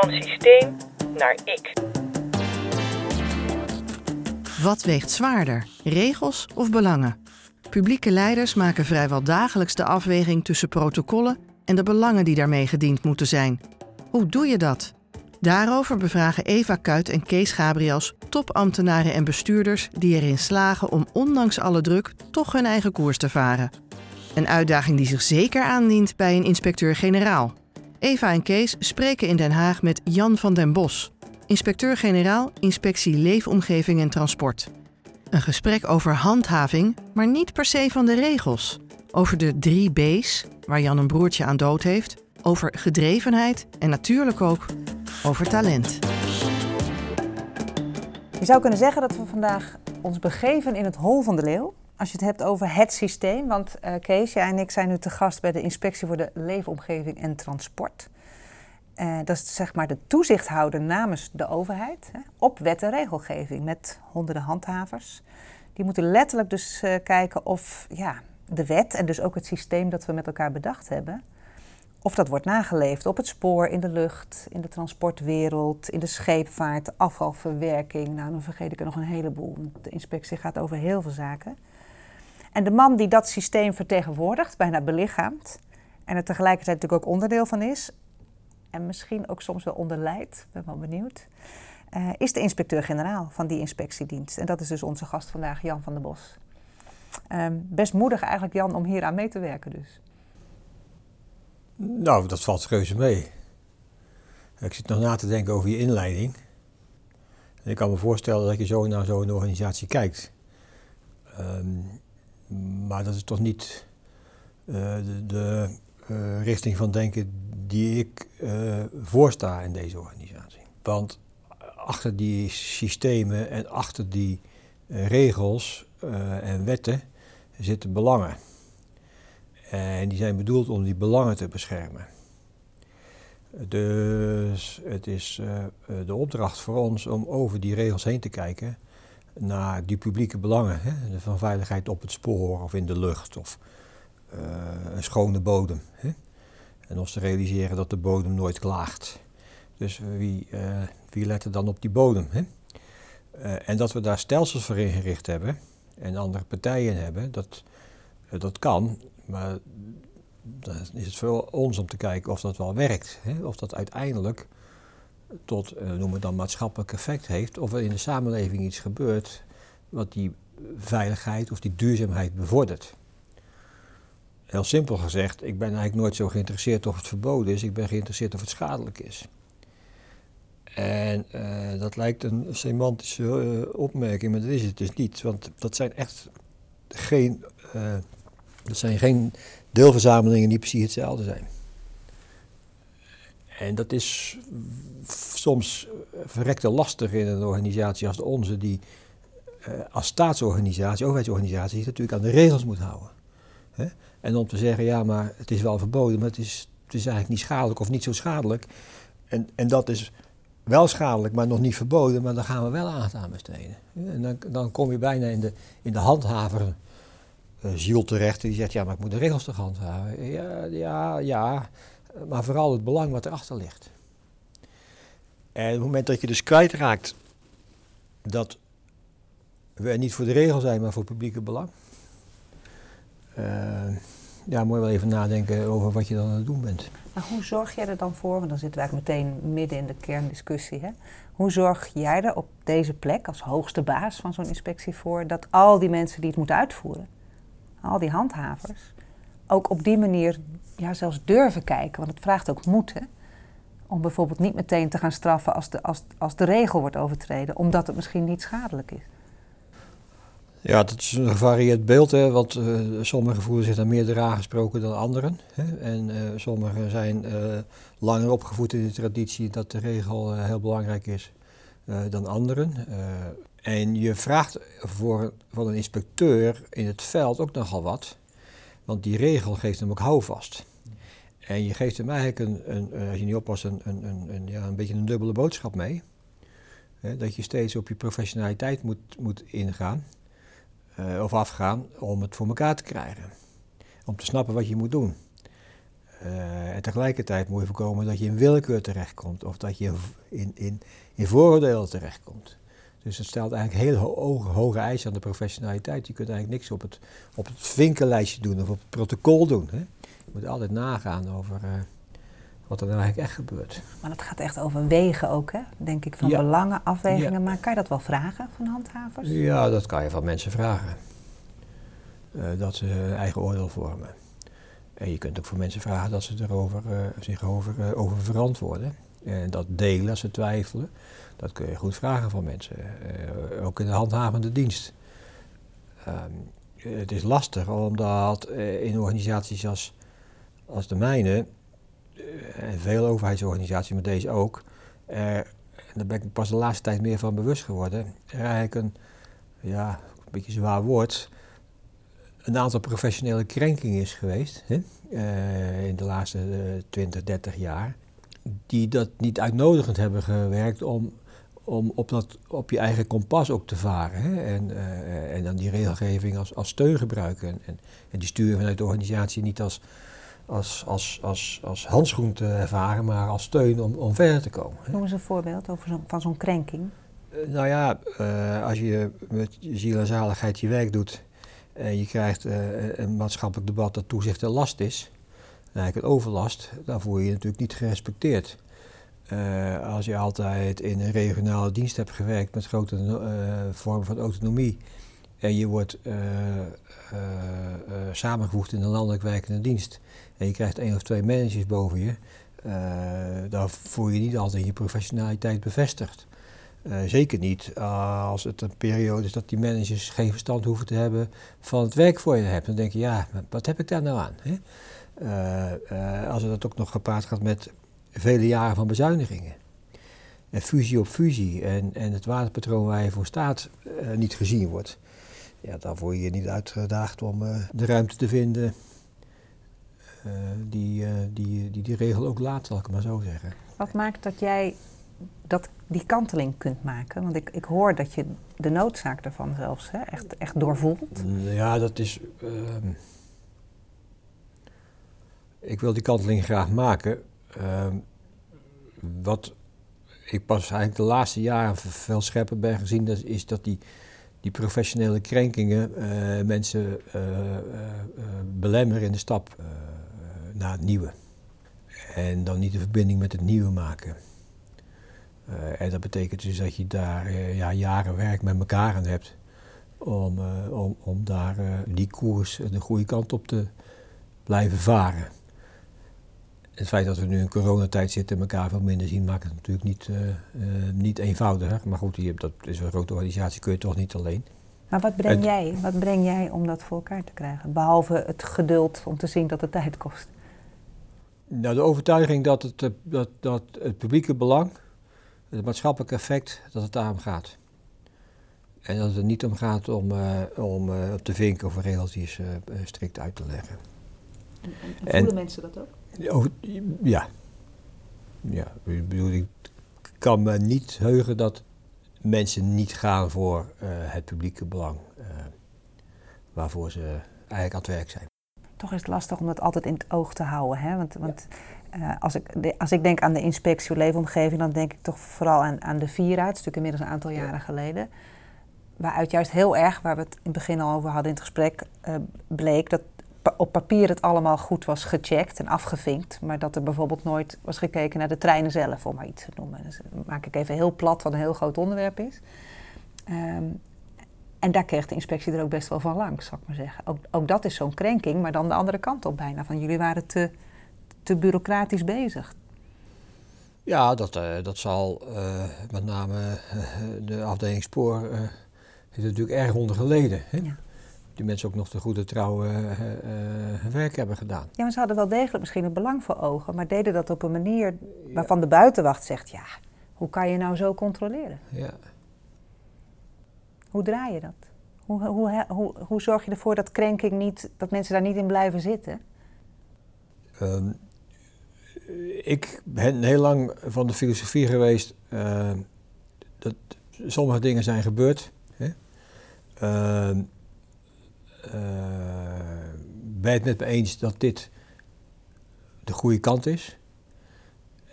Van systeem naar ik. Wat weegt zwaarder, regels of belangen? Publieke leiders maken vrijwel dagelijks de afweging tussen protocollen en de belangen die daarmee gediend moeten zijn. Hoe doe je dat? Daarover bevragen Eva Kuit en Kees Gabriels topambtenaren en bestuurders die erin slagen om ondanks alle druk toch hun eigen koers te varen. Een uitdaging die zich zeker aandient bij een inspecteur-generaal. Eva en Kees spreken in Den Haag met Jan van den Bos, inspecteur-generaal Inspectie Leefomgeving en Transport. Een gesprek over handhaving, maar niet per se van de regels. Over de drie B's, waar Jan een broertje aan dood heeft, over gedrevenheid en natuurlijk ook over talent. Je zou kunnen zeggen dat we vandaag ons begeven in het hol van de leeuw. Als je het hebt over het systeem. Want uh, Kees, jij en ik zijn nu te gast bij de Inspectie voor de Leefomgeving en Transport. Uh, dat is zeg maar de toezichthouder namens de overheid hè, op wet en regelgeving met honderden handhavers. Die moeten letterlijk dus uh, kijken of ja, de wet en dus ook het systeem dat we met elkaar bedacht hebben, of dat wordt nageleefd op het spoor, in de lucht, in de transportwereld, in de scheepvaart, afvalverwerking. Nou, dan vergeet ik er nog een heleboel. De inspectie gaat over heel veel zaken. En de man die dat systeem vertegenwoordigt, bijna belichaamt, en er tegelijkertijd natuurlijk ook onderdeel van is, en misschien ook soms wel onderleidt, ben wel benieuwd, uh, is de inspecteur-generaal van die inspectiedienst. En dat is dus onze gast vandaag, Jan van der Bos. Um, best moedig eigenlijk, Jan, om hier aan mee te werken dus. Nou, dat valt reuze mee. Ik zit nog na te denken over je inleiding. En ik kan me voorstellen dat je zo naar zo'n organisatie kijkt. Um, maar dat is toch niet uh, de, de uh, richting van denken die ik uh, voorsta in deze organisatie. Want achter die systemen en achter die regels en wetten zitten belangen. En die zijn bedoeld om die belangen te beschermen. Dus het is de opdracht voor ons om over die regels heen te kijken naar die publieke belangen. Hè? Van veiligheid op het spoor of in de lucht of uh, een schone bodem. Hè? En ons te realiseren dat de bodem nooit klaagt. Dus wie, uh, wie let dan op die bodem? Hè? En dat we daar stelsels voor ingericht hebben en andere partijen hebben, dat, dat kan. Maar dan is het voor ons om te kijken of dat wel werkt. Hè? Of dat uiteindelijk tot, uh, noem het dan, maatschappelijk effect heeft. Of er in de samenleving iets gebeurt wat die veiligheid of die duurzaamheid bevordert. Heel simpel gezegd, ik ben eigenlijk nooit zo geïnteresseerd of het verboden is, ik ben geïnteresseerd of het schadelijk is. En uh, dat lijkt een semantische uh, opmerking, maar dat is het dus niet. Want dat zijn echt geen, dat zijn geen deelverzamelingen die precies hetzelfde zijn. En dat is soms verrekte lastig in een organisatie als de onze, die uh, als staatsorganisatie, overheidsorganisatie, zich natuurlijk aan de regels moet houden. Hè? En om te zeggen, ja, maar het is wel verboden, maar het is, het is eigenlijk niet schadelijk of niet zo schadelijk. En, en dat is wel schadelijk, maar nog niet verboden, maar dan gaan we wel aandacht aan besteden. En dan, dan kom je bijna in de, in de handhaver uh, ziel terecht, die zegt, ja, maar ik moet de regels toch handhaven. Ja, ja, ja, maar vooral het belang wat erachter ligt. En op het moment dat je dus kwijtraakt dat we niet voor de regel zijn, maar voor het publieke belang. Uh, ja, moet je wel even nadenken over wat je dan aan het doen bent. Maar hoe zorg jij er dan voor, want dan zitten we eigenlijk meteen midden in de kerndiscussie. Hè? Hoe zorg jij er op deze plek als hoogste baas van zo'n inspectie voor dat al die mensen die het moeten uitvoeren, al die handhavers, ook op die manier ja, zelfs durven kijken, want het vraagt ook moed. Om bijvoorbeeld niet meteen te gaan straffen als de, als, als de regel wordt overtreden, omdat het misschien niet schadelijk is. Ja, dat is een gevarieerd beeld, hè, want uh, sommigen voelen zich dan meer aangesproken dan anderen. Hè, en uh, sommigen zijn uh, langer opgevoed in de traditie dat de regel heel belangrijk is dan anderen. en je vraagt voor, van een inspecteur in het veld ook nogal wat, want die regel geeft hem ook houvast. En je geeft hem eigenlijk, een, een, als je niet oppast, een, een, een, ja, een beetje een dubbele boodschap mee. Dat je steeds op je professionaliteit moet, moet ingaan uh, of afgaan om het voor elkaar te krijgen. Om te snappen wat je moet doen. Eh, en tegelijkertijd moet je voorkomen dat je in willekeur terechtkomt of dat je in, in, in vooroordelen terechtkomt. Dus het stelt eigenlijk heel hoge, hoge eisen aan de professionaliteit. Je kunt eigenlijk niks op het, op het vinkenlijstje doen of op het protocol doen. Hè? Je moet altijd nagaan over uh, wat er nou eigenlijk echt gebeurt. Maar dat gaat echt over wegen ook, hè? denk ik, van Ja. belangen, afwegingen. Ja. Maar kan je dat wel vragen van handhavers? Ja, dat kan je van mensen vragen. Eh, dat ze hun eigen oordeel vormen. En je kunt ook van mensen vragen dat ze erover, eh, zich over, eh, over verantwoorden. En dat delen als ze twijfelen. Dat kun je goed vragen van mensen. Eh, ook in de handhavende dienst. Ehm, het is lastig omdat eh, in organisaties als, als de mijne, eh, en veel overheidsorganisaties, maar deze ook, er, daar ben ik pas de laatste tijd meer van bewust geworden, er eigenlijk een, ja, een beetje zwaar woord, een aantal professionele krenkingen is geweest hè, eh, in de laatste eh, 20, 30 jaar, die dat niet uitnodigend hebben gewerkt om, om op, dat, op je eigen kompas ook te varen. Hè, en, eh, en dan die regelgeving als, als steun gebruiken. En, en, en die sturen vanuit de organisatie niet als, als, als, als, als handschoen te ervaren, maar als steun om, om verder te komen. hè. Noem eens een voorbeeld over zo'n- van zo'n krenking. Eh, Nou ja, eh, als je met ziel en zaligheid je werk doet en je krijgt een maatschappelijk debat dat toezicht een last is, eigenlijk een overlast, dan voel je je natuurlijk niet gerespecteerd. Eh, als je altijd in een regionale dienst hebt gewerkt met grote eh, vormen van autonomie en je wordt eh, eh, eh, samengevoegd in een landelijk werkende dienst en je krijgt één of twee managers boven je, eh, dan voel je niet altijd je professionaliteit bevestigd. Eh, zeker niet eh, als het een periode is dat die managers geen verstand hoeven te hebben van het werk voor je hebt. Dan denk je, ja, wat heb ik daar nou aan? Hè? Eh, eh, als het dat ook nog gepaard gaat met vele jaren van bezuinigingen. En fusie op fusie en, en het waardepatroon waar je voor staat eh, niet gezien wordt. Ja, dan word je niet uitgedaagd om de ruimte te vinden die, die, die die regel ook laat, zal ik maar zo zeggen. Wat maakt dat jij dat, die kanteling kunt maken? Want ik, ik hoor dat je de noodzaak ervan zelfs hè, echt, echt doorvoelt. Ja, dat is. ehm, ik wil die kanteling graag maken. Ehm, wat ik pas eigenlijk de laatste jaren veel scherper ben gezien, dat is dat die, die professionele krenkingen eh, mensen eh, eh, belemmeren in de stap naar het nieuwe. En dan niet de verbinding met het nieuwe maken. En dat betekent dus dat je daar ja, jaren werk met elkaar aan hebt om, om, om daar die koers de goede kant op te blijven varen. Het feit dat we nu in coronatijd zitten en elkaar veel minder zien, maakt het natuurlijk niet, eh, eh, niet eenvoudiger. Maar goed, je, hebt- dat is een grote organisatie, kun je toch niet alleen. Maar wat breng, Het- jij, wat breng jij om dat voor elkaar te krijgen? Behalve het geduld om te zien dat het tijd kost. Nou, de overtuiging dat het, eh, dat, dat het publieke belang, het maatschappelijk effect, dat het daarom gaat. En dat het er niet om gaat om, eh, om eh, op te vinken of regeltjes strikt uit te leggen. En- voelen mensen dat ook? Over- ja. Ja, ik bedoel, ik kan me niet heugen dat mensen niet gaan voor eh, het publieke belang. eh, waarvoor ze eigenlijk aan het werk zijn. Toch is het lastig om dat altijd in het oog te houden. Hè? Want, want eh, als, ik, de- als ik denk aan de inspectie leefomgeving, dan denk ik toch vooral aan, aan de VIRA. Het is natuurlijk inmiddels een aantal jaren geleden. Waaruit juist heel erg, waar we het in het begin al over hadden in het gesprek, bleek dat pa- op papier het allemaal goed was gecheckt en afgevinkt. Maar dat er bijvoorbeeld nooit was gekeken naar de treinen zelf, om maar iets te noemen. Dus dat maak ik even heel plat, wat een heel groot onderwerp is. Ehm, en daar kreeg de inspectie er ook best wel van langs, zal ik maar zeggen. Ook, ook dat is zo'n krenking, maar dan de andere kant op bijna. Van jullie waren te, te bureaucratisch bezig. Ja, dat, eh, dat zal eh, met name eh, de afdeling Spoor eh heeft natuurlijk erg onder geleden. Hè? Ja. Die mensen ook nog de goede trouw eh, eh, eh, hun werk hebben gedaan. Ja, maar ze hadden wel degelijk misschien het belang voor ogen, maar deden dat op een manier waarvan de buitenwacht zegt: ja, hoe kan je nou zo controleren? Ja. Hoe draai je dat? Hoe, hoe, hoe, hoe zorg je ervoor dat krenking niet, dat mensen daar niet in blijven zitten? Ehm, ik ben heel lang van de filosofie geweest eh, dat sommige dingen zijn gebeurd. Hè? Ehm, eh, ben je het met me eens dat dit de goede kant is?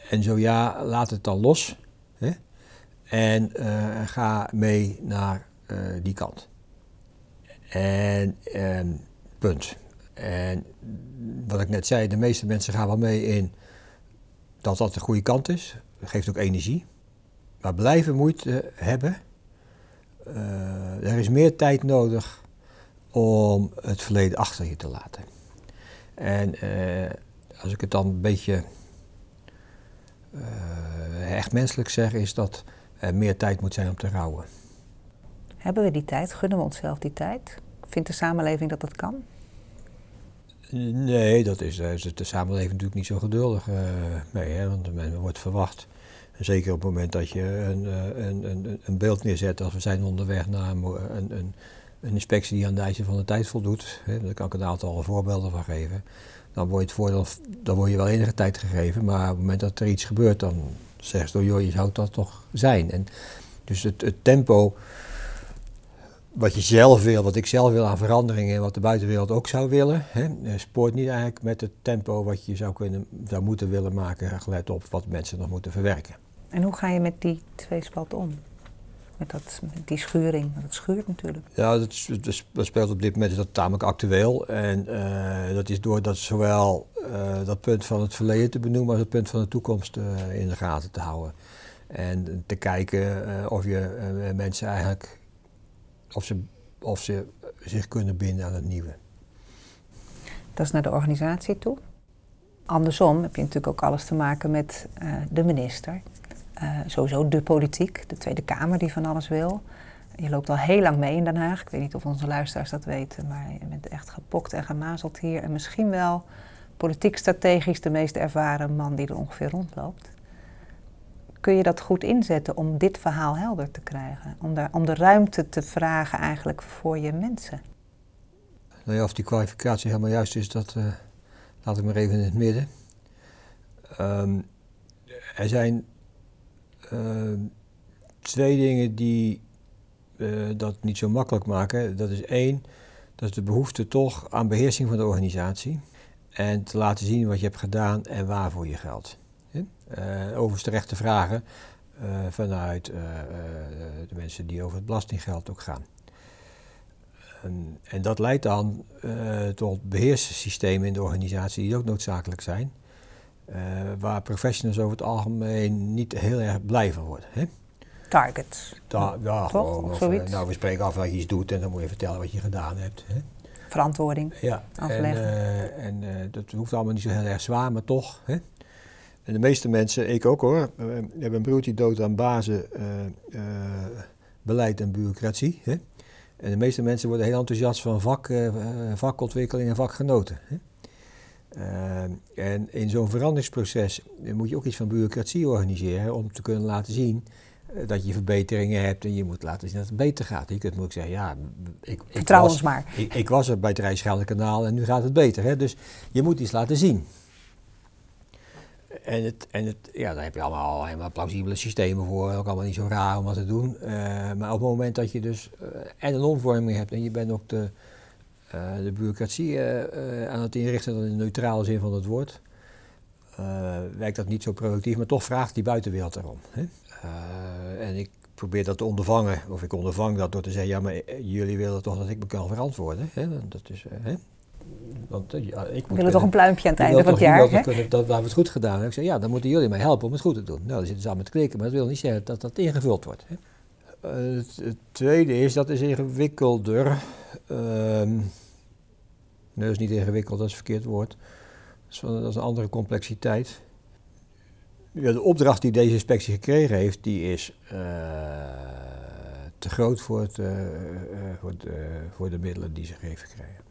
En zo ja, laat het dan los. Hè? En ga mee naar die kant. En punt. En wat ik net zei, de meeste mensen gaan wel mee in dat dat de goede kant is. Dat geeft ook energie. Maar blijven moeite hebben. Er is meer tijd nodig om het verleden achter je te laten. En uh, als ik het dan een beetje uh, echt menselijk zeg, is dat er meer tijd moet zijn om te rouwen. Hebben we die tijd? Gunnen we onszelf die tijd? Vindt de samenleving dat dat kan? Nee, dat is, is de samenleving natuurlijk niet zo geduldig uh, mee. Hè, want men wordt verwacht. Zeker op het moment dat je een, eh, een, een, een beeld neerzet, als we zijn onderweg naar een, een, inspectie die aan de eisen van de tijd voldoet, hè, daar kan ik een aantal voorbeelden van geven. Dan word je, het voordeel, dan word je wel enige tijd gegeven, maar op het moment dat er iets gebeurt, dan zegt ze, joh, je zou dat toch zijn. En dus het, het tempo wat je zelf wil, wat ik zelf wil aan veranderingen en wat de buitenwereld ook zou willen. Hè, eh, spoort niet eigenlijk met het tempo wat je zou, kunnen, zou moeten willen maken, gelet op wat mensen nog moeten verwerken. En hoe ga je met die tweespalt om? Met, dat, met die schuring, dat schuurt natuurlijk. Ja, dat, dat, speelt op dit moment is dat tamelijk actueel. En uh, dat is door dat zowel uh, dat punt van het verleden te benoemen als het punt van de toekomst uh, in de gaten te houden. En te kijken of je mensen eigenlijk of ze, of ze zich kunnen binden aan het nieuwe. Dat is naar de organisatie toe. Andersom heb je natuurlijk ook alles te maken met de minister. Uh, sowieso de politiek, de Tweede Kamer die van alles wil. Je loopt al heel lang mee in Den Haag. Ik weet niet of onze luisteraars dat weten, maar je bent echt gepokt en gemazeld hier. En misschien wel politiek strategisch de meest ervaren man die er ongeveer rondloopt kun je dat goed inzetten om dit verhaal helder te krijgen? Om, daar, om de ruimte te vragen eigenlijk voor je mensen? Nou ja, of die kwalificatie helemaal juist is, dat uh, laat ik maar even in het midden. Um, er zijn twee dingen die uh, dat niet zo makkelijk maken. Dat is één, dat is de behoefte toch aan beheersing van de organisatie. En te laten zien wat je hebt gedaan en waarvoor je geldt. Uh, overigens terechte vragen uh, vanuit de mensen die over het belastinggeld ook gaan. Um, en dat leidt dan tot beheerssystemen in de organisatie die ook noodzakelijk zijn. Waar professionals over het algemeen niet heel erg blij van worden. Hè? Targets. Da ja, gewoon, of, nou, we spreken af wat je iets doet en dan moet je vertellen wat je gedaan hebt. Hè? Verantwoording. Ja, en, en dat hoeft allemaal niet zo heel erg zwaar, maar toch. Hè? En de meeste mensen, ik ook hoor, hebben een broertje dood aan bazen, beleid en bureaucratie. Hè? En de meeste mensen worden heel enthousiast van vak, vakontwikkeling en vakgenoten. Hè? En in zo'n veranderingsproces moet je ook iets van bureaucratie organiseren om te kunnen laten zien dat je verbeteringen hebt en je moet laten zien dat het beter gaat. Je kunt ook zeggen, ja, ik, ik was, maar. Ik, ik, was er bij het Rijksgelderkanaal en nu gaat het beter. Hè? Dus je moet iets laten zien. En, het, en het, ja, daar heb je allemaal helemaal plausibele systemen voor. Ook allemaal niet zo raar om wat te doen. Uh, maar op het moment dat je dus uh, en een omvorming hebt en je bent ook de, de bureaucratie aan het inrichten, in de neutrale zin van het woord, werkt dat niet zo productief, maar toch vraagt die buitenwereld erom. Hè? en ik probeer dat te ondervangen, of ik ondervang dat door te zeggen, ja, maar jullie willen toch dat ik me kan verantwoorden. Hè? Dat is, hè? Want, uh, ja, ik we willen toch een pluimpje aan het einde van het jaar. Dat, kunnen, dat, we het goed gedaan hebben. Ik zei, ja, dan moeten jullie mij helpen om het goed te doen. Nou, dan zitten ze aan met klikken, maar dat wil niet zeggen dat dat ingevuld wordt. Hè. Uh, het, het, tweede is, dat is ingewikkelder. Uh, nee, dat is niet ingewikkeld, dat is het verkeerd woord. Dat is, dat is een andere complexiteit. Ja, de opdracht die deze inspectie gekregen heeft, die is uh, te groot voor, het, uh, voor, de, voor de middelen die ze geven krijgen.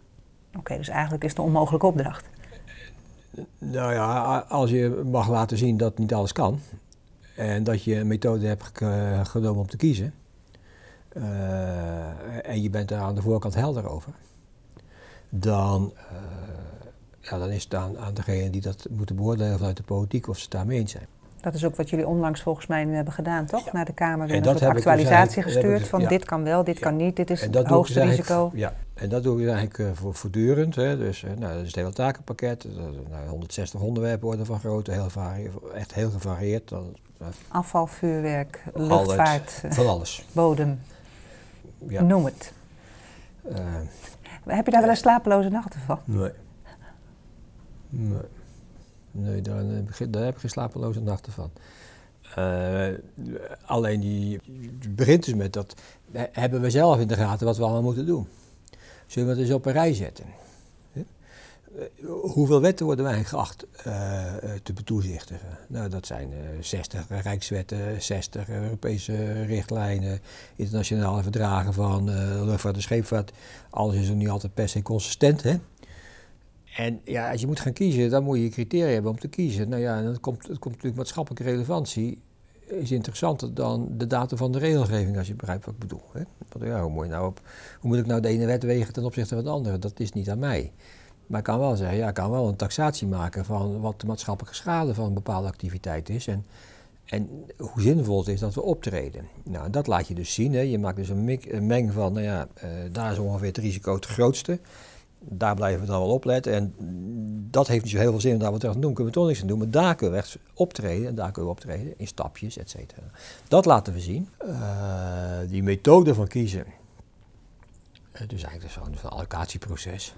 Oké, dus eigenlijk is het een onmogelijke opdracht. Nou ja, als je mag laten zien dat niet alles kan en dat je een methode hebt genomen om te kiezen uh, en je bent daar aan de voorkant helder over, dan, uh, ja, dan is het aan, aan degene die dat moeten beoordelen vanuit de politiek of ze het daarmee eens zijn. Dat is ook wat jullie onlangs volgens mij nu hebben gedaan, toch? Ja. Naar de Kamer weer En een dus actualisatie ik gestuurd van ja. dit kan wel, dit Ja. kan niet, dit is het hoogste risico. Ja, en dat doe ik dus eigenlijk eh, voor, voortdurend. Hè. Dus, eh, nou, dat is het hele takenpakket. Dat, nou, 160 onderwerpen worden van grootte, heel echt heel gevarieerd. Eh, Afval, vuurwerk, luchtvaart, eh, van alles. bodem, Ja. noem het. Eh, Heb je daar wel eens slapeloze nachten van? nee. Nee. Nee, daar heb, ik, geen- daar heb ik geen slapeloze nachten van. Eh, alleen die, het begint dus met dat, hebben we zelf in de gaten wat we allemaal moeten doen. Zullen we het eens op een rij zetten? Eh, Hoeveel wetten worden wij geacht eh, eh, te betoezichtigen? Nou, dat zijn eh 60 rijkswetten, 60 Europese richtlijnen, internationale verdragen van luchtvaart en scheepvaart. Alles is ook niet altijd per se consistent, hè? En ja, als je moet gaan kiezen, dan moet je criteria hebben om te kiezen. Nou ja, dan komt, het komt natuurlijk maatschappelijke relevantie is interessanter dan de datum van de regelgeving, als je begrijpt wat ik bedoel. Hè? Want ja, hoe, moet nou hoe moet ik nou de ene wet wegen ten opzichte van de andere? Dat is niet aan mij. Maar ik kan wel zeggen, ja, ik kan wel een taxatie maken van wat de maatschappelijke schade van een bepaalde activiteit is. En, en hoe zinvol het is dat we optreden. Nou, dat laat je dus zien. Hè. Je maakt dus een, mik- een meng van, nou ja, eh, daar is ongeveer het risico het grootste. Daar blijven we dan wel op letten. En dat heeft niet zo heel veel zin om daar wat aan te doen. Kunnen we toch niks aan doen. Maar daar kunnen we echt optreden. En daar kunnen we optreden in stapjes, et cetera. Dat laten we zien. Eh, die methode van kiezen. eh, dus eigenlijk dus het allocatieproces.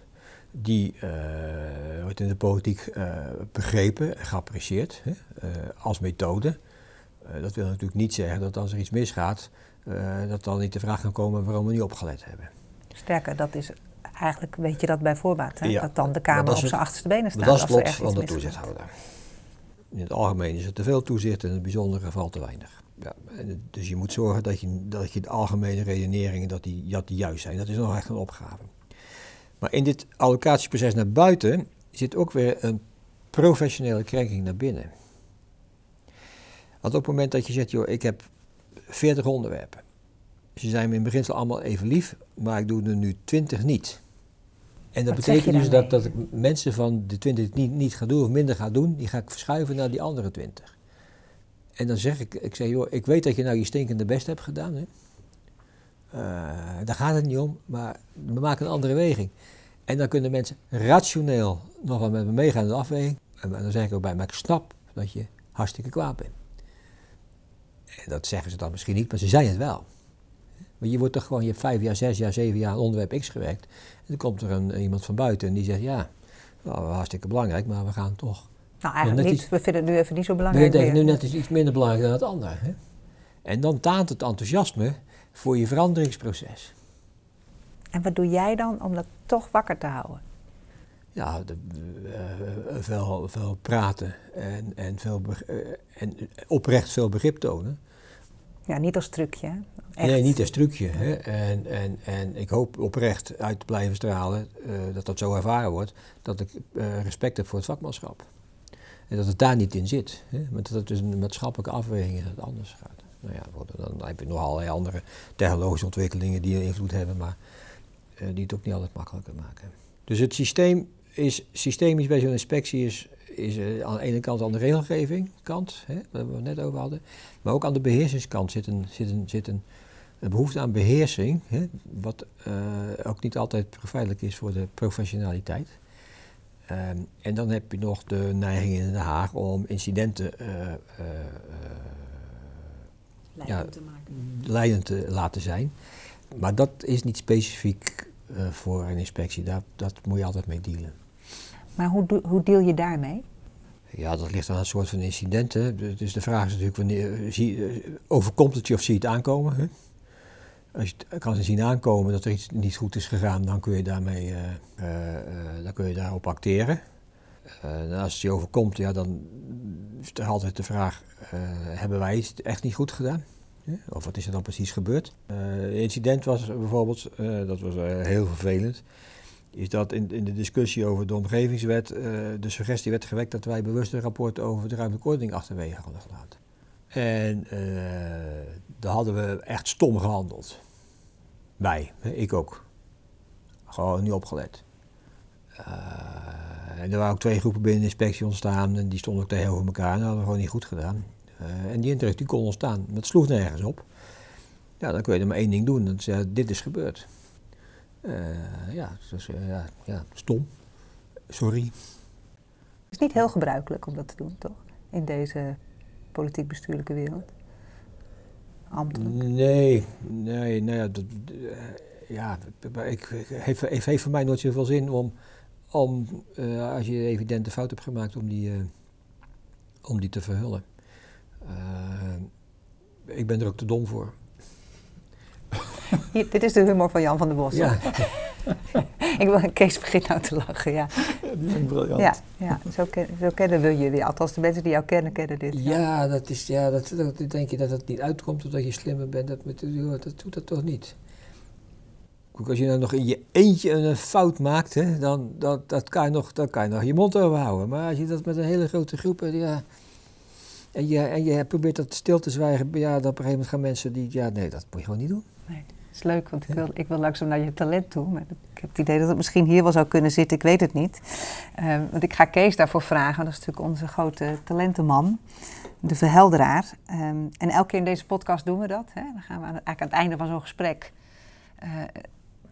Die eh, wordt in de politiek eh, begrepen en geapprecieerd hè, eh, als methode. Dat wil natuurlijk niet zeggen dat als er iets misgaat, dat dan niet de vraag kan komen waarom we niet opgelet hebben. Sterker, dat is eigenlijk, weet je dat bij voorbaat, hè? Ja, dat dan de Kamer op zijn achterste benen staat dat is het lot van de toezichthouder. In het algemeen is er te veel toezicht en in het bijzondere geval te weinig. Ja, dus je moet zorgen dat je, dat je de algemene redeneringen dat die, dat die juist zijn. Dat is nog echt een opgave. Maar in dit allocatieproces naar buiten zit ook weer een professionele krenking naar binnen. Want op het moment dat je zegt, joh, ik heb 40 onderwerpen. Ze zijn me in beginsel allemaal even lief, maar ik doe er nu 20 niet. En dat Wat betekent dus dat, dat ik mensen van de 20 die het niet, niet gaan doen of minder ga doen, die ga ik verschuiven naar die andere 20. En dan zeg ik, ik zeg, joh, ik weet dat je nou je stinkende best hebt gedaan. Hè? Eh, daar gaat het niet om, maar we maken een andere weging. En dan kunnen mensen rationeel nog wel met me meegaan in de afweging. En dan zeg ik ook bij, maar ik snap dat je hartstikke kwaad bent. En dat zeggen ze dan misschien niet, maar ze zijn het wel. Maar je wordt toch gewoon, je hebt vijf jaar, zes jaar, zeven jaar aan onderwerp X gewerkt. En dan komt er een, iemand van buiten en die zegt, ja, nou, hartstikke belangrijk, maar we gaan toch. Nou, eigenlijk niet. iets- We vinden het nu even niet zo We belangrijk denken nu net iets, iets minder belangrijk dan het andere. Hè? En dan taant het enthousiasme voor je veranderingsproces. En wat doe jij dan om dat toch wakker te houden? Ja, de, eh, veel, veel praten en, en, veel, eh, en oprecht veel begrip tonen. Ja, niet als trucje? Echt. Nee, niet als trucje. Hè? En, en, en ik hoop oprecht uit te blijven stralen, eh, dat dat zo ervaren wordt, dat ik eh, respect heb voor het vakmanschap. En dat het daar niet in zit. Hè? Maar dat het dus een maatschappelijke afweging is dat het anders gaat. Nou ja, dan- heb je nog allerlei andere technologische ontwikkelingen die een invloed hebben, maar eh, die het ook niet altijd makkelijker maken. Dus het systeem is, systemisch bij zo'n inspectie is, is eh, aan de ene kant aan de regelgeving kant, hè, waar we het net over hadden, maar ook aan de beheersingskant zit een, zit een, zit een behoefte aan beheersing, hè, wat eh, ook niet altijd profijtelijk is voor de professionaliteit. Ehm, en dan heb je nog de neiging in Den Haag om incidenten eh, eh, eh, ja, leidend te laten zijn. Maar dat is niet specifiek eh, voor een inspectie, daar, dat moet je altijd mee dealen. Maar hoe, hoe deal je daarmee? Ja, dat ligt aan een soort van incidenten. De- Dus de vraag is natuurlijk, wanneer, zie, eh, overkomt het je of zie je het aankomen? Hè? Als je kan zien aankomen dat er iets niet goed is gegaan, dan kun je, daarmee, eh, eh, eh, dan kun je daarop acteren. Eh, en als het overkomt, ja, dan is er altijd de vraag, eh, hebben wij het echt niet goed gedaan? Of wat is er dan precies gebeurd? Eh, incident was bijvoorbeeld, dat was heel vervelend, is dat in, in de discussie over de omgevingswet de suggestie werd gewekt dat wij bewust een rapport over de ruimtelijke achterwege hadden gelaten. En daar hadden we echt stom gehandeld. Wij, ik ook. Gewoon niet opgelet. En er waren ook twee groepen binnen de inspectie ontstaan en die stonden ook tegenover elkaar en dat hadden we gewoon niet goed gedaan. Uh, en die interesse die kon ontstaan, maar het sloeg nergens op. Ja, dan kun je er maar één ding doen, dat is, ja, dit is gebeurd. Uh, ja, dus, ja, ja, stom. Sorry. Het is niet heel gebruikelijk om dat te doen, toch? In deze politiek-bestuurlijke wereld. Ambtelijk. Nee, nee, nee. Nou dat, ja, ik, heeft voor mij nooit zoveel zin om, om uh, als je evidente fout hebt gemaakt, om die, uh, om die te verhullen. Uh, ik ben er ook te dom voor. Hier, dit is de humor van Jan van der Bos. Ja. ik wil, Kees begint nou te lachen, ja. Die vind ik briljant. Ja, ja zo, ken, zo, kennen we jullie. Althans, de mensen die jou kennen, kennen dit. Ja, ja dat is, ja dat, dat, denk je dat het niet uitkomt omdat je slimmer bent. Dat, dat doet dat toch niet. Als je nou nog in je eentje een fout maakt, hè, dan dat, dat kan je nog, dan kan je nog je mond overhouden. Maar als je dat met een hele grote groep ja, en, je, en je probeert dat stil te zwijgen, ja, dan op een gegeven moment gaan mensen die, ja, nee, dat moet je gewoon niet doen. Nee, dat is leuk, want ik wil, ik wil langzaam naar je talent toe. Maar ik heb het idee dat het misschien hier wel zou kunnen zitten, ik weet het niet. Uh, want ik ga Kees daarvoor vragen, dat is natuurlijk onze grote talentenman de verhelderaar. Um, en elke keer in deze podcast doen we dat. Hè? Dan gaan we aan, eigenlijk aan het einde van zo'n gesprek uh,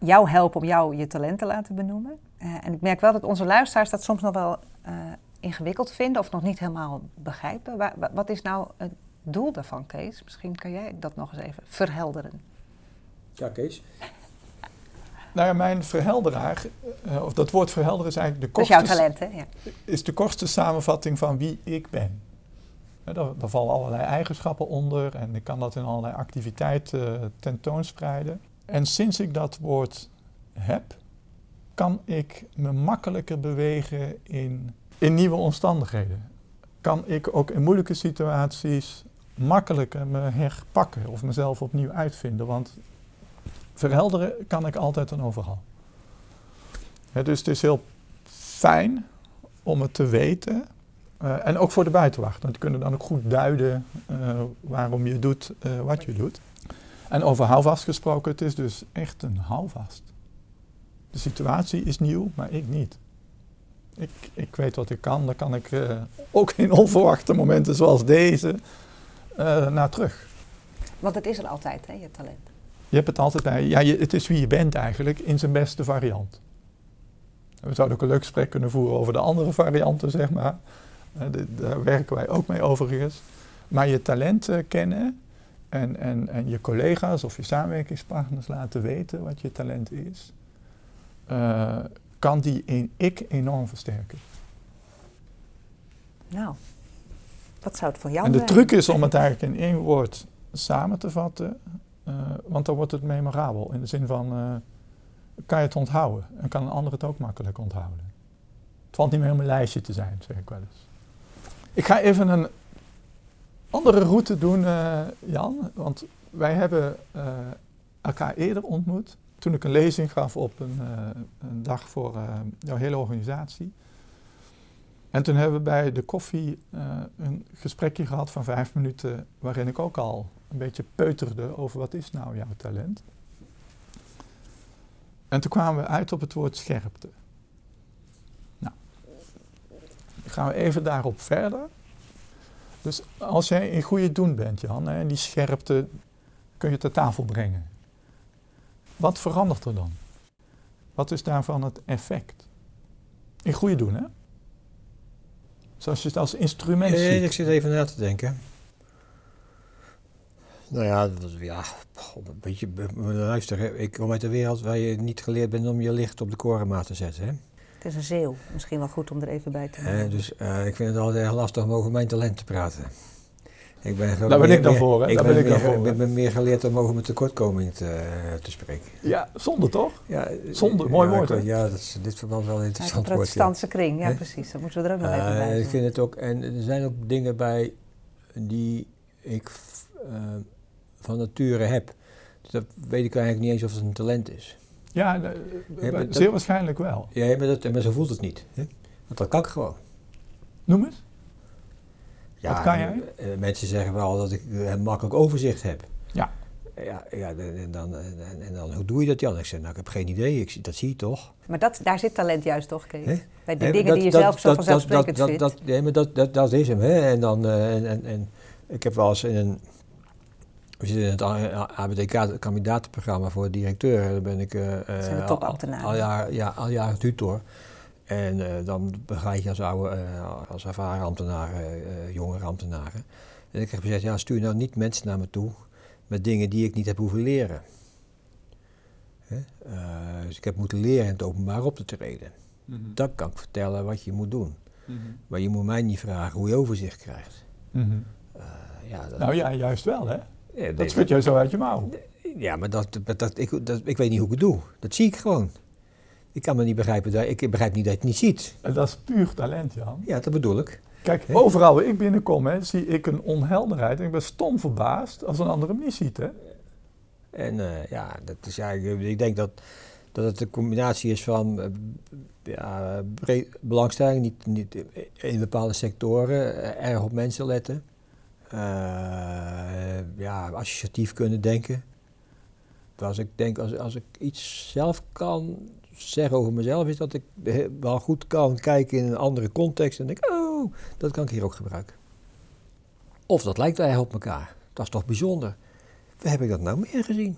jou helpen om jou je talent te laten benoemen. Uh, en ik merk wel dat onze luisteraars dat soms nog wel uh, ingewikkeld vinden of nog niet helemaal begrijpen. Waar, wat is nou het doel daarvan, Kees? Misschien kan jij dat nog eens even verhelderen. Ja, Kees. Nou ja, mijn verhelderaar, uh, of dat woord verhelderen is eigenlijk de kortste... Dat is jouw talent, hè? Ja. Is de kortste samenvatting van wie ik ben. Ja, daar, daar, vallen allerlei eigenschappen onder en ik kan dat in allerlei activiteiten tentoonspreiden. En sinds ik dat woord heb, kan ik me makkelijker bewegen in, in nieuwe omstandigheden. Kan ik ook in moeilijke situaties makkelijker me herpakken of mezelf opnieuw uitvinden. Want verhelderen kan ik altijd en overal. dus het is heel fijn om het te weten. Uh, en ook voor de buitenwacht. Want die kunnen dan ook goed duiden uh, waarom je doet uh, wat je doet. En over houvast gesproken, het is dus echt een houvast. De situatie is nieuw, maar ik niet. Ik, ik weet wat ik kan, daar kan ik uh, ook in onverwachte momenten zoals deze uh, naar terug. Want het is er altijd, hè, je talent. Je hebt het altijd bij. Ja, je, het is wie je bent eigenlijk in zijn beste variant. We zouden ook een leuk gesprek kunnen voeren over de andere varianten, zeg maar. Uh, de, daar werken wij ook mee overigens. Maar je talent kennen en, en, en je collega's of je samenwerkingspartners laten weten wat je talent is, uh, kan die in ik enorm versterken. Nou, wat zou het voor jou En de zijn? truc is om het eigenlijk in één woord samen te vatten, uh, want dan wordt het memorabel. In de zin van, uh, kan je het onthouden en kan een ander het ook makkelijk onthouden. Het valt niet meer om een lijstje te zijn, zeg ik wel eens. Ik ga even een andere route doen, uh, Jan. Want wij hebben uh, elkaar eerder ontmoet. Toen ik een lezing gaf op een, uh, een dag voor jouw hele organisatie. En toen hebben we bij de koffie een gesprekje gehad van vijf minuten. Waarin ik ook al een beetje peuterde over wat is nou jouw talent. En toen kwamen we uit op het woord scherpte. Nou, gaan we even daarop verder. Dus als jij in goede doen bent, Jan, en die scherpte kun je ter tafel brengen. Wat verandert er dan? Wat is daarvan het effect? In goede doen, hè? Zoals je het als instrument nee, ziet. Ik zit even na te denken. Nou ja, ja een beetje, luister, ik kom uit de wereld waar je niet geleerd bent om je licht op de korenmaat te zetten, hè? Het is een zeeuw. Misschien wel goed om er even bij te nemen. Dus uh, ik vind het altijd erg lastig om over mijn talent te praten. Ik ben Daar ben ik dan voor, hè? Ik Daar ben, ben ik meer, dan voor. ik ben meer geleerd om over mijn tekortkoming te, te spreken. Ja, zonde toch? Ja, zonde, mooi ja, woord. Ik, ja, dat is in dit verband wel een interessant de protestantse woord. kring, ja, precies. Dat moeten we er ook nog uh, even bij Ik vind het ook, en er zijn ook dingen bij die ik van nature heb. Dus dat weet ik eigenlijk niet eens of het een talent is. Ja, uh, ja zeer waarschijnlijk wel. Ja, maar, dat, maar zo voelt het niet. Hè? Want dat kan ik gewoon. Noem eens. Ja, Wat kan jij? Uh, mensen zeggen wel dat ik een makkelijk overzicht heb. Ja. Ja, ja en, dan, en, en dan, hoe doe je dat, Jan? Ik zei, nou, ik heb geen idee, ik, dat zie je toch? Maar dat, daar zit talent juist toch, Kees? Bij de Nee, dingen dat- die je dat- zelf zo dat- vanzelfsprekend dat, vindt. dat, dat, nee, maar dat, dat, dat is hem. Hè? En, dan, eh, en, en, en ik heb wel eens in een... We zitten in het ABDK-kandidatenprogramma voor directeur. Daar ben ik... eh, zijn de eh, topambtenaren. Al, al jaar, ja, al jaar tutor. En eh, dan begeleid je als, oude, eh, als ervaren ambtenaren, eh, jongere ambtenaren. En ik heb gezegd, ja, stuur nou niet mensen naar me toe met dingen die ik niet heb hoeven leren. Hè? Eh, dus ik heb moeten leren in het openbaar op te treden. Dan kan ik vertellen wat je moet doen. Maar je moet mij niet vragen hoe je overzicht krijgt. Mhm. Eh, ja, dat, Nou ja, juist wel, hè? Ja, Dat nee, schud jij zo uit je mouw. ja, maar dat, dat, ik, dat, ik weet niet hoe ik het doe. Dat zie ik gewoon. Ik kan me niet begrijpen, dat, ik begrijp niet dat je het niet ziet. En dat is puur talent, Jan. Ja, dat bedoel ik. Kijk, overal waar ik binnenkom, hè, zie ik een onhelderheid. En ik ben stom verbaasd als een ander hem niet ziet, hè? En eh, ja, dat is eigenlijk, ik denk dat, dat het een combinatie is van eh, ja, belangstelling, niet, niet in bepaalde sectoren, eh, erg op mensen letten. Eh, ja, associatief kunnen denken. Als ik denk, als, als ik iets zelf kan zeggen over mezelf, is dat ik wel goed kan kijken in een andere context en denk, oh, dat kan ik hier ook gebruiken. Of dat lijkt eigenlijk op elkaar. Dat is toch bijzonder. Waar heb ik dat nou meer gezien?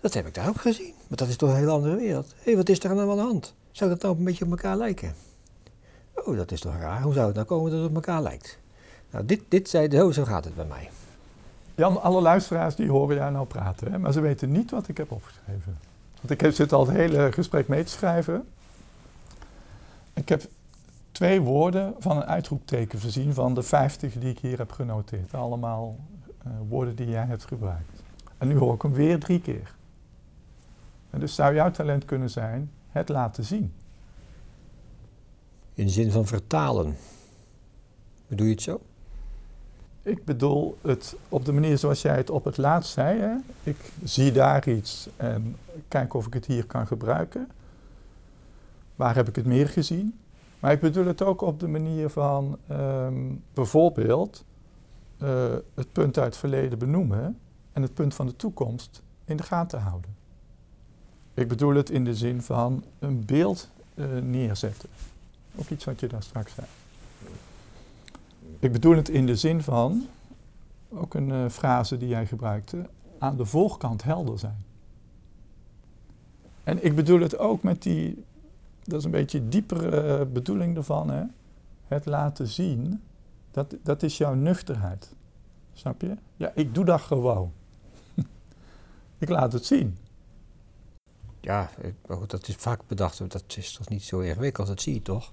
Dat heb ik daar ook gezien. Maar dat is toch een heel andere wereld. Hé, wat is er nou aan de hand? Zou dat nou een beetje op elkaar lijken? Oh, dat is toch raar. Hoe zou het nou komen dat het op elkaar lijkt? Nou, dit, dit zei, zo, zo gaat het bij mij. Jan, alle luisteraars die horen jou nou praten, hè? maar ze weten niet wat ik heb opgeschreven. Want ik heb, zit al het hele gesprek mee te schrijven. Ik heb twee woorden van een uitroepteken voorzien van de 50 die ik hier heb genoteerd. Allemaal eh, woorden die jij hebt gebruikt. En nu hoor ik hem weer drie keer. En dus zou jouw talent kunnen zijn het laten zien. In de zin van vertalen. Bedoel je het zo? Ik bedoel het op de manier zoals jij het op het laatst zei. Hè? Ik zie daar iets en kijk of ik het hier kan gebruiken. Waar heb ik het meer gezien? Maar ik bedoel het ook op de manier van ehm, bijvoorbeeld eh, het punt uit het verleden benoemen en het punt van de toekomst in de gaten houden. Ik bedoel het in de zin van een beeld eh, neerzetten. Ook iets wat je daar straks zei. Ik bedoel het in de zin van, ook een eh, frase die jij gebruikte, aan de voorkant helder zijn. En ik bedoel het ook met die, dat is een beetje diepere eh, bedoeling ervan, hè? het laten zien, dat, dat is jouw nuchterheid. Snap je? Ja, ik doe dat gewoon. ik laat het zien. Ja, eh, dat is vaak bedacht. Dat is toch niet zo ingewikkeld, dat zie je toch?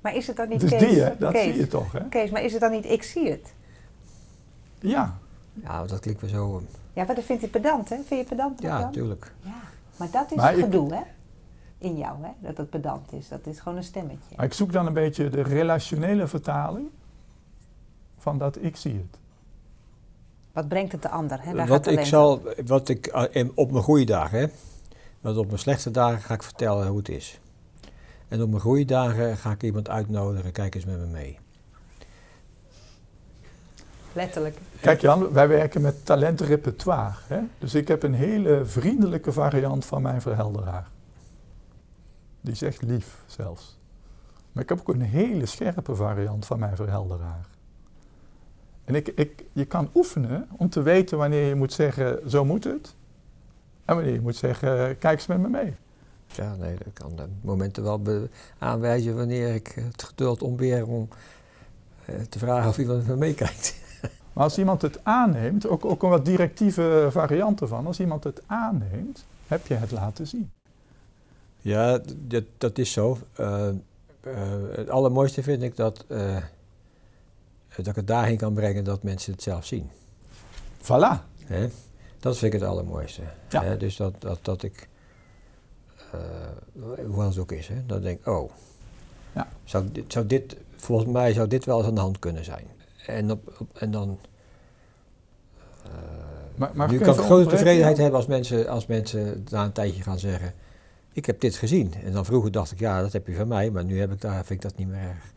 Maar is het dan niet, Dus Kees? die, hè, dat Kees, zie je toch, hè? Kees, maar is het dan niet ik zie het? Ja, Ja, dat klinkt weer zo. eh, Ja, maar dat vindt hij pedant, hè? Vind je pedant? Ja, Jan? natuurlijk. Ja, maar dat is Maar het ik- gedoe, hè? In jou, hè? Dat het pedant is. Dat is gewoon een stemmetje. maar ik zoek dan een beetje de relationele vertaling van dat ik zie het. Wat brengt het de ander, hè? Daar gaat Wat ik, zal, wat ik op mijn goede dagen, hè, want op mijn slechte dagen ga ik vertellen hoe het is. En op mijn goede dagen ga ik iemand uitnodigen, kijk eens met me mee. Letterlijk. Kijk Jan, wij werken met talentrepertoire. Hè? Dus ik heb een hele vriendelijke variant van mijn verhelderaar. Die is echt lief zelfs. Maar ik heb ook een hele scherpe variant van mijn verhelderaar. En ik, ik, je kan oefenen om te weten wanneer je moet zeggen, zo moet het. En wanneer je moet zeggen, kijk eens met me mee. Ja, nee, dat kan de momenten wel aanwijzen wanneer ik het geduld ontbeer om eh, te vragen of iemand met me meekijkt. Maar als iemand het aanneemt, ook, ook een wat directieve variant ervan, als iemand het aanneemt, heb je het laten zien. Ja, dat, dat is zo. Eh, eh, het allermooiste vind ik dat, eh, dat ik het daarheen kan brengen dat mensen het zelf zien. Voilà. Hè? Dat vind ik het allermooiste. Ja. Hè? Dus dat, dat, dat ik, eh hoewel het ook is, hè, ik denk, oh, Ja. zou, dit, zou dit, volgens mij zou dit wel eens aan de hand kunnen zijn. En, op, op- en dan, eh, Maar, maar nu kan ik grote tevredenheid hebben als mensen, als mensen na een tijdje gaan zeggen, ik heb dit gezien. En dan vroeger dacht ik, ja, dat heb je van mij, maar nu heb ik daar, vind ik dat niet meer erg.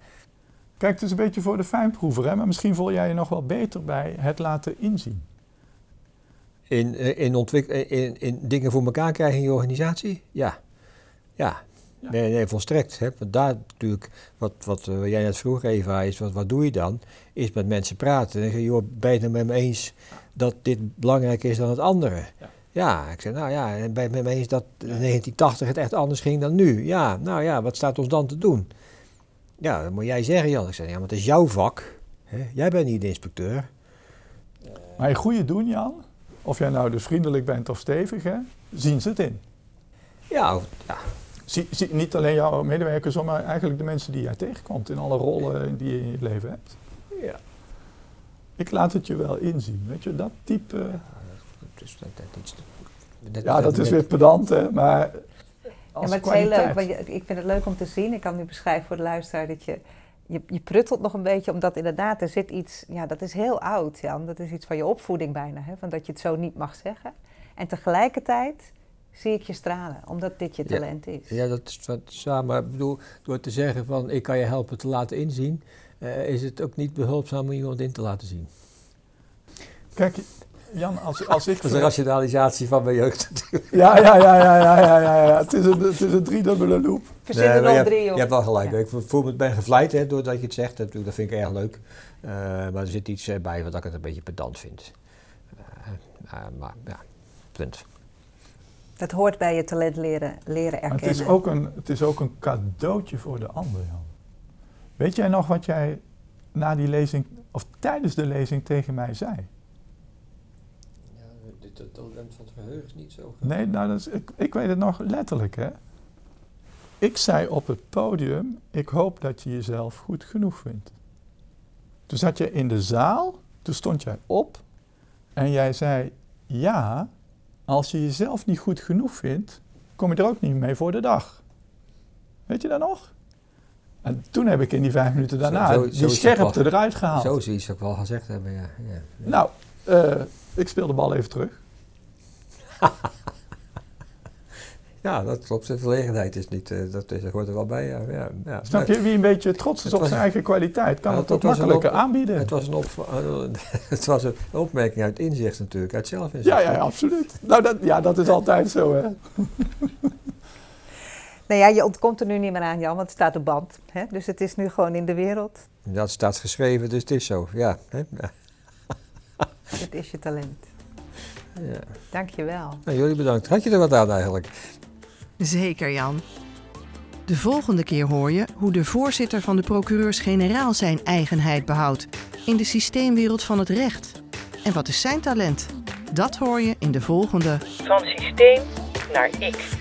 Kijk, het is een beetje voor de fijnproever, hè? maar misschien voel jij je nog wel beter bij het laten inzien. In, eh, in, ontwik- eh, in, in dingen voor elkaar krijgen in je organisatie? Ja. Ja. Ja. Nee, nee, volstrekt. Hè. Want daar natuurlijk, wat, wat eh, jij net vroeg Eva, is wat, wat doe je dan? Is met mensen praten. En zeg je, joh, ben je het met me eens dat dit belangrijker is dan het andere? Ja. Ja, ik zeg, nou ja, en ben je het met me eens dat in 1980 het echt anders ging dan nu? Ja, nou ja, wat staat ons dan te doen? Ja, dat moet jij zeggen, Jan. Ik zeg, ja, maar het is jouw vak. Hè? Jij bent niet de inspecteur. Maar je goede doen, Jan, of jij nou dus vriendelijk bent of stevig, hè, zien ze het in. Ja, of- ja, Zie, zie, niet alleen jouw medewerkers, maar eigenlijk de mensen die jij tegenkomt in alle rollen die je in je leven hebt. ja. Ik laat het je wel inzien, weet je, dat type... Dus dat, dat, iets- dat- Ja, dat is weer pedant, hè, maar Ja, als maar het is heel leuk, want je- ik vind het leuk om te zien. Ik kan nu beschrijven voor de luisteraar dat je, je, je pruttelt nog een beetje, omdat inderdaad er zit iets, ja, dat is heel oud, Jan. Dat is iets van je opvoeding bijna, hè, van dat je het zo niet mag zeggen. En tegelijkertijd zie ik je stralen, omdat dit je Ja. talent is. Ja, dat is wat samen. Ik bedoel, door te zeggen van ik kan je helpen te laten inzien, eh, is het ook niet behulpzaam om iemand in te laten zien. Kijk, Jan, als, als ik... Dat is een rationalisatie van mijn jeugd natuurlijk. Ja, ja, ja, ja, ja, ja, ja, ja. Het is een, het is een driedubbele loop. Verzin er je, hebt- drie je op. hebt wel gelijk. Ja. Ik voel me ben gevleid hè, doordat je het zegt. Dat, dat vind ik erg leuk. Eh, maar er zit iets eh, bij wat ik het een beetje pedant vind. Eh, eh, maar ja, punt. Dat hoort bij je talent leren, leren Maar erkennen. het is, ook een, het is ook een cadeautje voor de ander, Jan. Weet jij nog wat jij na die lezing, of tijdens de lezing tegen mij zei? Dit talent van het geheugen is niet zo. Nee, nou, dat is, ik, ik weet het nog letterlijk, hè. Ik zei op het podium, ik hoop dat je jezelf goed genoeg vindt. Toen zat je in de zaal, toen stond jij op en jij zei, ja, als je jezelf niet goed genoeg vindt, kom je er ook niet mee voor de dag. Weet je dat nog? En toen heb ik in die vijf minuten daarna Zo- zo- zo die het scherpte wel. eruit gehaald. Zo zie je het ook wel gezegd hebben, ja. ja. ja. Nou, eh, ik speel de bal even terug. Ja, dat klopt. De verlegenheid is niet, eh, dat, is, hoort er wel bij. Ja, ja, ja. Snap je? Wie een beetje trots is op was- zijn eigen kwaliteit, kan het ook makkelijker op- aanbieden. Het was, een op, het was een opmerking uit inzicht natuurlijk, uit zelfinzicht. ja, ja, absoluut. Nou, dat, ja, dat is altijd zo, hè. Nou ja, je ontkomt er nu niet meer aan, Jan, want het staat op band. Hè? Dus het is nu gewoon in de wereld. Dat staat geschreven, dus het is zo. Ja, hè? ja. Het is je talent. Ja. Dank je wel. Nou, jullie bedankt. Had je er wat aan eigenlijk? Zeker Jan. De volgende keer hoor je hoe de voorzitter van de procureurs-generaal zijn eigenheid behoudt in de systeemwereld van het recht. En wat is zijn talent? Dat hoor je in de volgende Van systeem naar ik.